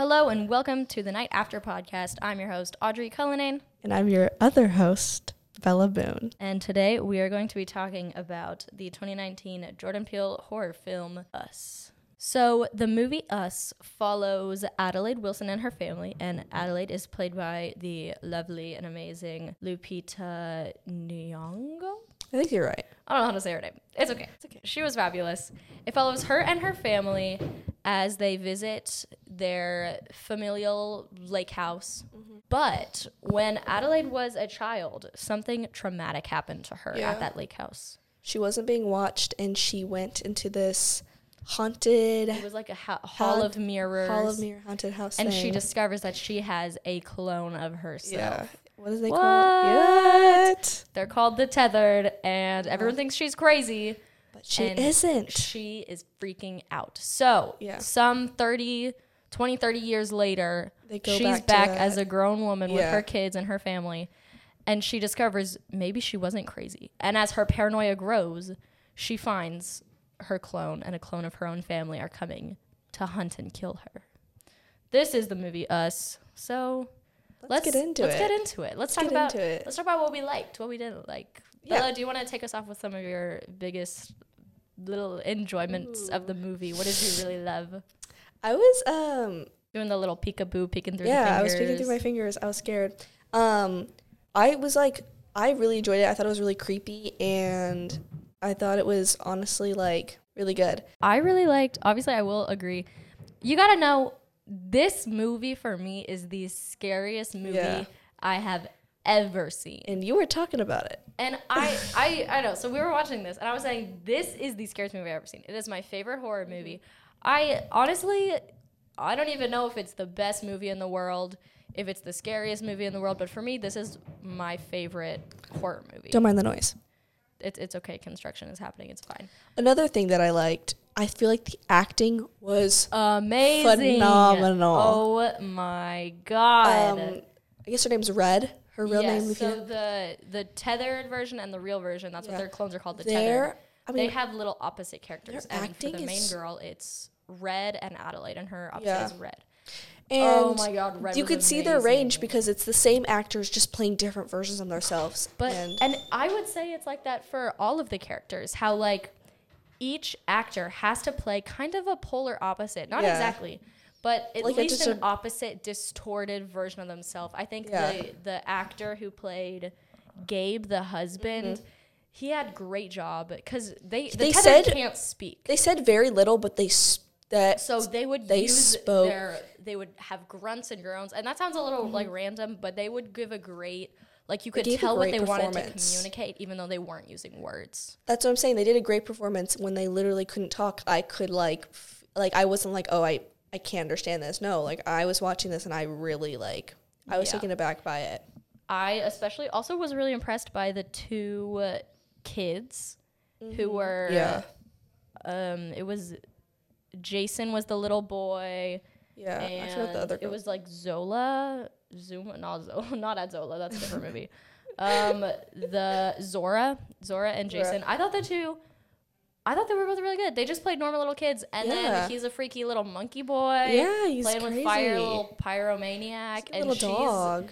Hello and welcome to the Night After podcast. I'm your host, Audrey Cullinane, And I'm your other host, Bella Boone. and today we are going to be talking about the 2019 Jordan Peele horror film Us. So, the movie Us follows Adelaide Wilson and her family, and Adelaide is played by the lovely and amazing Lupita Nyong'o. I think you're right. I don't know how to say her name. It's okay. It's okay. She was fabulous. It follows her and her family as they visit their familial lake house. But when Adelaide was a child, something traumatic happened to her Yeah. at that lake house. She wasn't being watched and she went into this haunted It was like a ha- hall of mirrors. hall of mirror haunted house. and she discovers that she has a clone of herself. Yeah. What is they What? called? What? They're called the tethered, and everyone thinks she's crazy. But she isn't. she is freaking out. So, Yeah. some 30, 20, 30 years later, she's back back, as a grown woman with her kids and her family. And she discovers maybe she wasn't crazy. And as her paranoia grows, she finds her clone and a clone of her own family are coming to hunt and kill her. This is the movie Us. So Let's, get into let's it. get into it. Let's, talk about into it. let's talk about what we liked, what we didn't like. Yeah. Bella, do you want to take us off with some of your biggest little enjoyments of the movie? What did you really love? I was um Doing the little peekaboo, peeking through yeah, I was peeking through my fingers. I was scared. Um I was like I really enjoyed it. I thought it was really creepy and I thought it was honestly like really good. I really liked. Obviously, I will agree. You gotta know this movie for me is the scariest movie Yeah. I have ever seen. And you were talking about it. And I, I, I know. So we were watching this, and I was saying, this is the scariest movie I've ever seen. It is my favorite horror movie. I honestly, I don't even know if it's the best movie in the world, if it's the scariest movie in the world, but for me, this is my favorite horror movie. Don't mind the noise. It's, it's okay. Construction is happening. It's fine. Another thing that I liked, I feel like the acting was Amazing. Phenomenal. Oh my god. um I guess her name's Red. Her real yes, name so the the tethered version and the real version, that's what their clones are called, the They're tethered. I they have little opposite characters. And for the main girl, it's Red and Adelaide, and her opposite Yeah. is Red. and oh my god, Red you could see their range because it's the same actors just playing different versions of themselves. But and and I would say it's like that for all of the characters. How like each actor has to play kind of a polar opposite. Not Yeah. exactly, but at Like least an opposite, distorted version of themselves. I think Yeah. the the actor who played Gabe, the husband, mm-hmm. He had great job because they the Mm-hmm. They said- can't speak. they said very little, but they that So they would they use spoke- their they would have grunts and groans, and that sounds a little like random, but they would give a great like you could tell what they wanted to communicate, even though they weren't using words. that's what I'm saying. They did a great performance when they literally couldn't talk. I could like f- like I wasn't like oh I I can't understand this. No, like I was watching this and I really like I was Yeah. taken aback by it. I especially also was really impressed by the two kids who were Yeah. um it was Jason was the little boy Yeah, I and forgot the other. it was like Zola Zuma not Zola not at Zola that's a different movie um the Zora Zora and Zora. Jason I thought the two I thought they were both really good. They just played normal little kids, and Yeah. then he's a freaky little monkey boy. Yeah, he's playing crazy. with fire, little pyromaniac, He's a and little she's dog.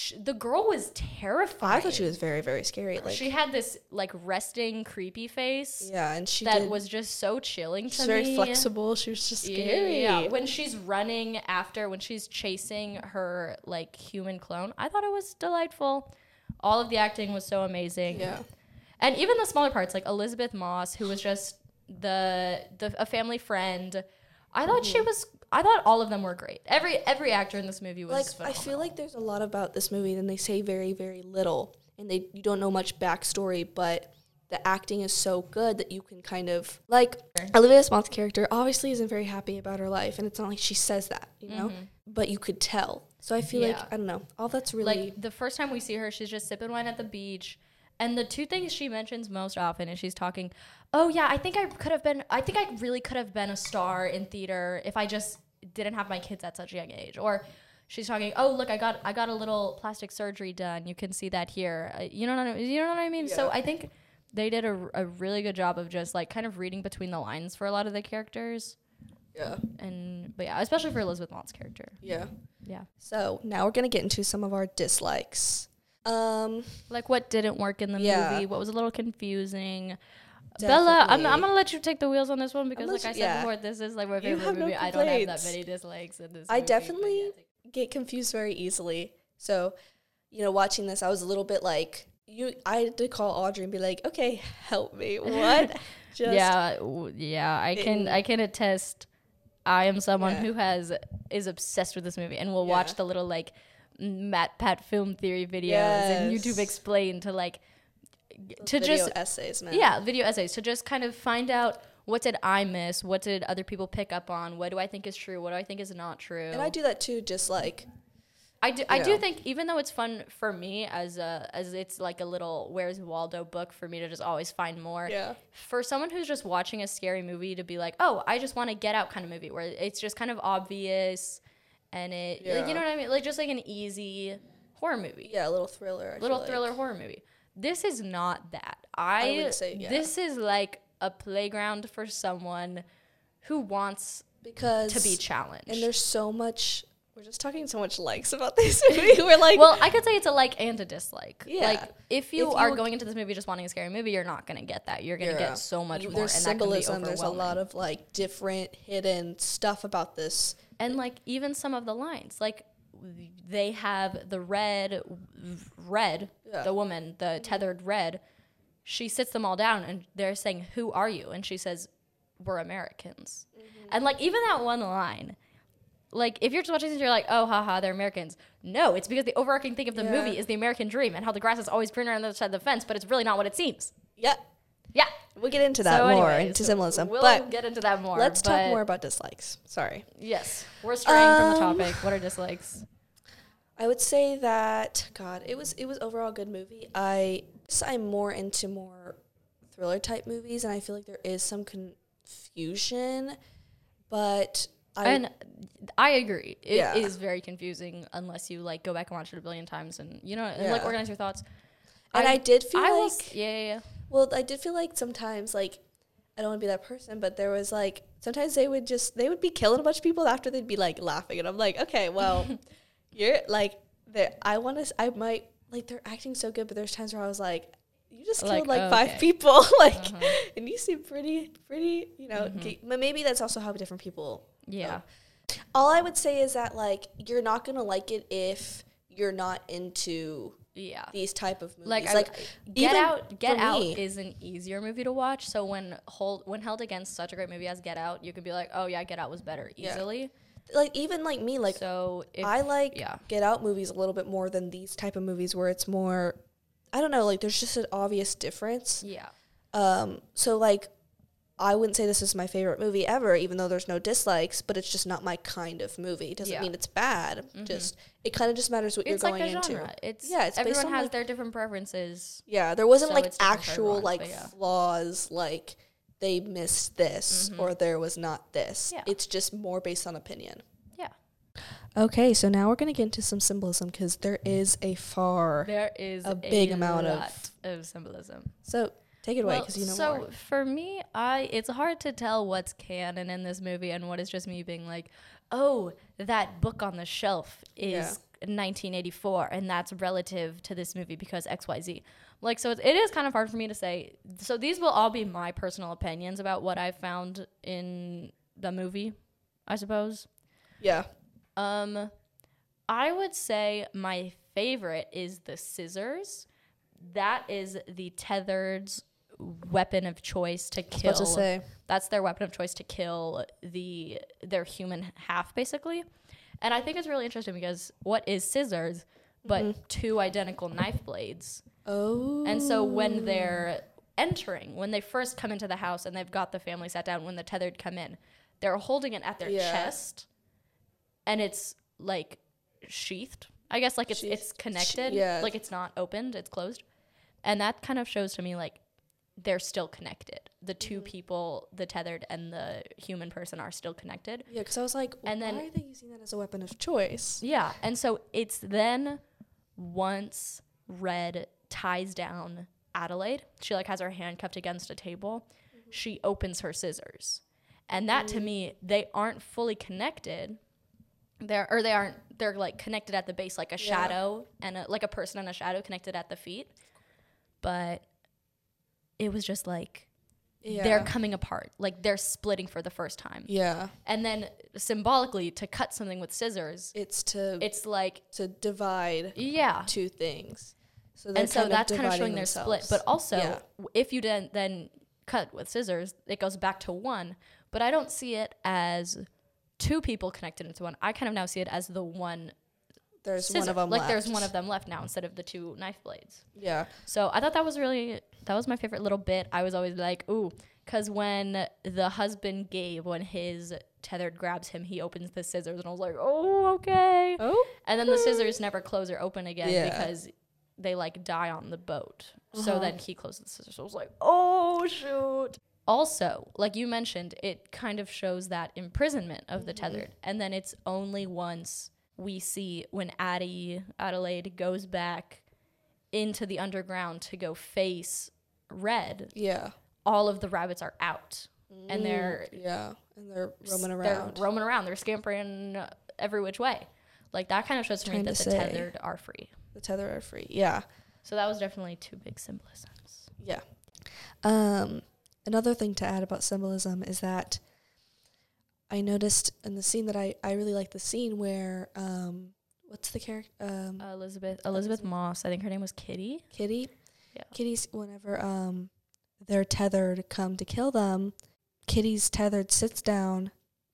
Sh- the girl was terrifying. I thought she was very very scary. Like she had this like resting, creepy face yeah, and she that did, was just so chilling to she's me. very flexible. She was just scary. Yeah, when she's running after, when she's chasing her like human clone, I thought it was delightful. All of the acting was so amazing. Yeah. and even the smaller parts, like Elisabeth Moss, who was just the the a family friend. I thought Mm-hmm. she was. I thought all of them were great. Every every actor in this movie was. like I feel like there's a lot about this movie and they say very very little and they you don't know much backstory but the acting is so good that you can kind of like Olivia Smont's character obviously isn't very happy about her life and it's not like she says that you know but you could tell so I feel Mm-hmm. Yeah. like I don't know all that's really like the first time we see her, she's just sipping wine at the beach. And the two things she mentions most often is she's talking, "Oh yeah, I think I could have been. I think I really could have been a star in theater if I just didn't have my kids at such a young age." Or she's talking, "Oh look, I got I got a little plastic surgery done. You can see that here. Uh, you know what I, you know what I mean?" So I think they did a, a really good job of just like kind of reading between the lines for a lot of the characters. Yeah. And but yeah, especially for Elisabeth Moss's character. Yeah. Yeah. So now we're gonna get into some of our dislikes. Um, Like what didn't work in the Yeah. movie, what was a little confusing. Bella, I'm, I'm gonna let you take the wheels on this one because, like I said yeah. before, this is like my You favorite have no movie. I don't have that many dislikes in this. I movie, definitely yeah. get confused very easily. So, you know, watching this, I was a little bit like you. I had to call Audrey and be like, "Okay, help me. What?" Just yeah, w- yeah. I can I can attest. I am someone Yeah. who has is obsessed with this movie and will watch the little like Matt Pat film theory videos and YouTube Yes. explain to like to video just essays, man. yeah video essays to just kind of find out what did I miss, what did other people pick up on, what do I think is true, what do I think is not true. and I do that too. Just like I do. I do think even though it's fun for me as a as it's like a little Where's Waldo book for me to just always find more. yeah, For someone who's just watching a scary movie to be like, oh, I just want to get out kind of movie where it's just kind of obvious, and it like, you know what I mean, like just like an easy horror movie, yeah, a little thriller. I little feel like. thriller horror movie. This is not that. I, would say, yeah. this is like a playground for someone who wants because to be challenged. and there's so much. We're just talking so much likes about this movie. We're like, well, I could say it's a like and a dislike. Yeah. Like if you If are you- going into this movie just wanting a scary movie, you're not gonna get that. You're gonna Yeah. get so much you- more, there's and that can be symbolism. There's a lot of like different hidden stuff about this. And like even some of the lines, like they have the red, red, Yeah. the woman, the tethered red. She sits them all down, and they're saying, "Who are you?" And she says, "We're Americans." Mm-hmm. And like even that one line. Like if you're just watching this, you're like, oh, haha, they're Americans. No, it's because the overarching thing of the Yeah. movie is the American dream and how the grass is always greener on the other side of the fence, but it's really not what it seems. Yeah, Yeah. we'll get into that So more anyways, into symbolism. We'll but get into that more. let's talk more about dislikes. Sorry. Yes, we're straying from the Um, topic. What are dislikes? I would say that God, it was it was overall a good movie. I guess I'm more into more thriller type movies, and I feel like there is some confusion, but I and I agree. It is Yeah. very confusing unless you like go back and watch it a billion times and you know and, like organize your thoughts. and I, did feel I like will, s- yeah, yeah, yeah. Well, I did feel like sometimes like I don't want to be that person, but there was like sometimes they would just they would be killing a bunch of people after they'd be like laughing, and I'm like, okay, well, you're like. I want to. I might like they're acting so good, but there's times where I was like. You just Like, killed like oh, five okay. people, like, Uh-huh. and you seem pretty, pretty, you know. Mhm. ga- But maybe that's also how different people Yeah. All I would say is that like you're not gonna like it if you're not into Yeah. these type of movies. Like, Like, I, Get Out, Get Out me- is an easier movie to watch. So when hold when held against such a great movie as Get Out, you could be like, oh yeah, Get Out was better Yeah. easily. like even like me, like so if, I like yeah. Get Out movies a little bit more than these type of movies where it's more. I don't know. Like there's just an obvious difference. yeah, Um. So like. I wouldn't say this is my favorite movie ever, even though there's no dislikes, but it's just not my kind of movie. Doesn't Yeah. mean it's bad. Mhm. Just it kind of just matters what it's you're like going into. genre. It's Yeah, it's everyone on, has like- their different preferences. Yeah, there wasn't So like it's different for actual everyone, like yeah. flaws like they missed this Mhm. or there was not this. Yeah. It's just more based on opinion. Yeah. Okay, so now we're going to get into some symbolism cuz there is a far. There is A big amount of- of symbolism. So, take it away Well, cuz you know so more. for me, I it's hard to tell what's canon in this movie and what is just me being like, oh, that book on the shelf is 1984 and that's relative to this movie because X Y Z. Like so, it's, it is kind of hard for me to say. So these will all be my personal opinions about what I found in the movie, I suppose. Yeah. Um, I would say my favorite is the scissors. That is the tethered's weapon of choice to kill. to say. That's their weapon of choice to kill the their human half, basically. And I think it's really interesting because what is scissors but Mm-hmm. two identical knife blades? Oh. And so when they're entering, when they first come into the house and they've got the family sat down, when the tethered come in, they're holding it at their Yeah. chest, and it's like sheathed. I guess like it's it's Sheathed. Connected. yeah. Like it's not opened, it's closed, and that kind of shows to me like they're still connected. The 2 Mm-hmm. people, the tethered and the human person, are still connected. Yeah, cuz I was like And then- why are they using that as a weapon of choice? Yeah. And so it's then once Red ties down Adelaide, she like has her hand cupped against a table, she opens her scissors. And that to me, they aren't fully connected. They're or they aren't they're like connected at the base like a Yeah. shadow and a, like a person and a shadow connected at the feet. But it was just like Yeah. they're coming apart. Like they're splitting for the first time. yeah. And then symbolically to cut something with scissors, It's to it's like to divide yeah. two things. So and so kind that's kind of showing their split. But also, Yeah. if you then then cut with scissors, it goes back to one. But I don't see it as two people connected into one. I kind of now see it as the one there's scissor. one of them like left. there's one of them left now instead of the two knife blades. Yeah. So I thought that was really that was my favorite little bit. I was always like, ooh, because when the husband gave when his tethered grabs him, he opens the scissors, and I was like, oh, okay. Oh. And then the scissors never close or open again Yeah. because they like die on the boat. So Uh-huh. then he closes the scissors. So I was like, oh shoot. Also, like you mentioned, it kind of shows that imprisonment of the tethered. And then it's only once we see when Addie Adelaide goes back into the underground to go face Red, Yeah. all of the rabbits are out. And they're Yeah. And they're roaming around. they're roaming around. They're scampering every which way. Like that kind of shows to me that to the tethered are free. the tethered are free. Yeah. So that was definitely two big symbolisms. Yeah. Um, another thing to add about symbolism is that I noticed in the scene that I, I really like the scene where um what's the character um Elisabeth Elisabeth Moss, I think her name was Kitty. Kitty. Yeah. Kitty's whenever um they're tethered come to kill them, Kitty's tethered sits down,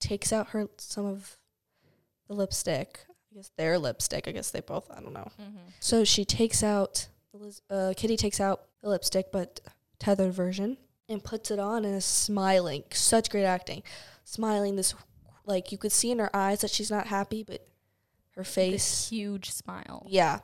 takes out her some of the lipstick. I guess their lipstick. I guess they both. I don't know. Mm-hmm. So she takes out, uh, Kitty takes out the lipstick, but tethered version, and puts it on and is smiling. Such great acting. Smiling, this, like, you could see in her eyes that she's not happy, but her This face. huge smile. Yeah.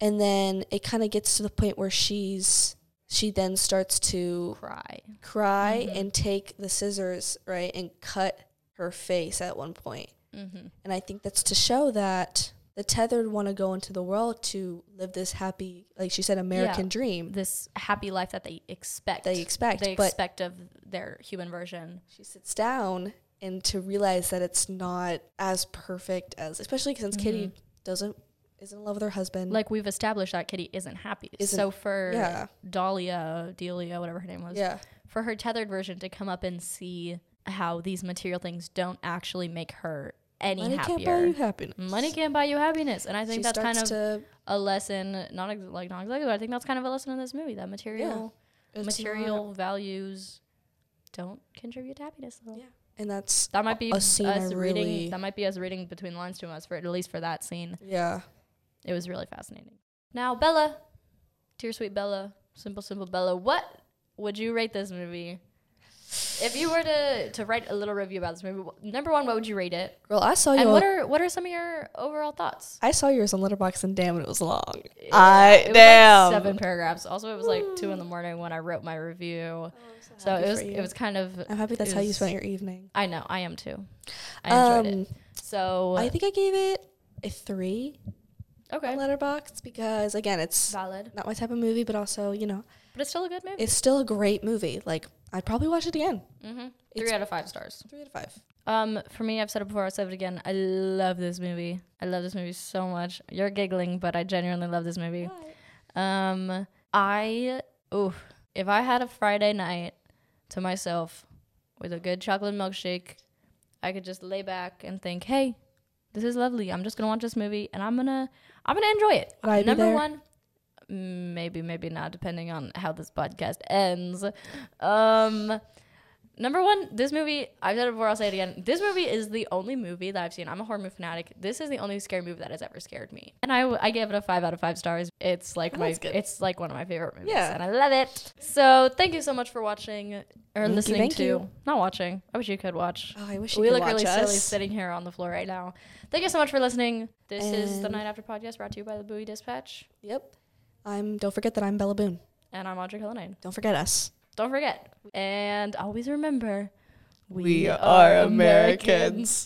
And then it kind of gets to the point where she's, she then starts to Cry. cry Mhm. and take the scissors, right, and cut her face at one point. Mm-hmm. And I think that's to show that the tethered want to go into the world to live this happy, like she said, American Yeah. dream This happy life that they expect. they expect. They expect of their human version. she sits down and to realize that it's not as perfect as, especially since Kitty doesn't isn't in love with her husband. Mm-hmm. Like we've established that Kitty isn't happy. Isn't- so for yeah. Dahlia, Delia, whatever her name was, yeah, for her tethered version to come up and see how these material things don't actually make her any money happier. can't buy you happiness. Money can't buy you happiness, and I think she that's kind of a lesson. Not ex- like not exactly, but I think that's kind of a lesson in this movie. That material, it's material values don't contribute to happiness. Though. Yeah. and that's That might be a scene I us reading. That might be us reading between the lines to us for at least for that scene. yeah. It was really fascinating. Now, Bella, dear sweet Bella, simple simple Bella, what would you rate this movie? If you were to to write a little review about this movie, number one, what would you rate it? Girl, I saw you. And what are what are some of your overall thoughts? I saw yours on Letterboxd and damn, it was long. Yeah, I was like damn. seven paragraphs. Also, it was like two in the morning when I wrote my review. So happy it was it was kind of. I'm happy that's it how you spent your evening. I know, I am too. I enjoyed Um, it. So I think I gave it a three okay, on Letterboxd because again, it's valid, not my type of movie, but also you know, but it's still a good movie. it's still a great movie. Like I'd probably watch it again. mm-hmm. Three out of five stars. Three out of five. Um, for me, I've said it before. I'll say it again. I love this movie. I love this movie so much. You're giggling, but I genuinely love this movie. Um, I ooh, if I had a Friday night to myself with a good chocolate milkshake, I could just lay back and think, "Hey, this is lovely. I'm just gonna watch this movie, and I'm gonna, I'm gonna enjoy it." Would I be Number one, maybe, maybe not, depending on how this podcast ends. Um. Number one, this movie, I've said it before, I'll say it again. This movie is the only movie that I've seen. I'm a horror movie fanatic. This is the only scary movie that has ever scared me. And I, I gave it a five out of five stars. It's like Oh, my it's like one of my favorite movies. Yeah. And I love it. So thank you so much for watching or Thank you, listening thank to. you. Not watching. I wish you could watch. Oh, I wish you We could look really us. silly sitting here on the floor right now. Thank you so much for listening. This is the Night After Podcast brought to you by the Bowie Dispatch. Yep. I'm. Don't forget that I'm Bella Boone. And I'm Audrey Cullinane. Don't forget us. Don't forget. And always remember, We are Americans.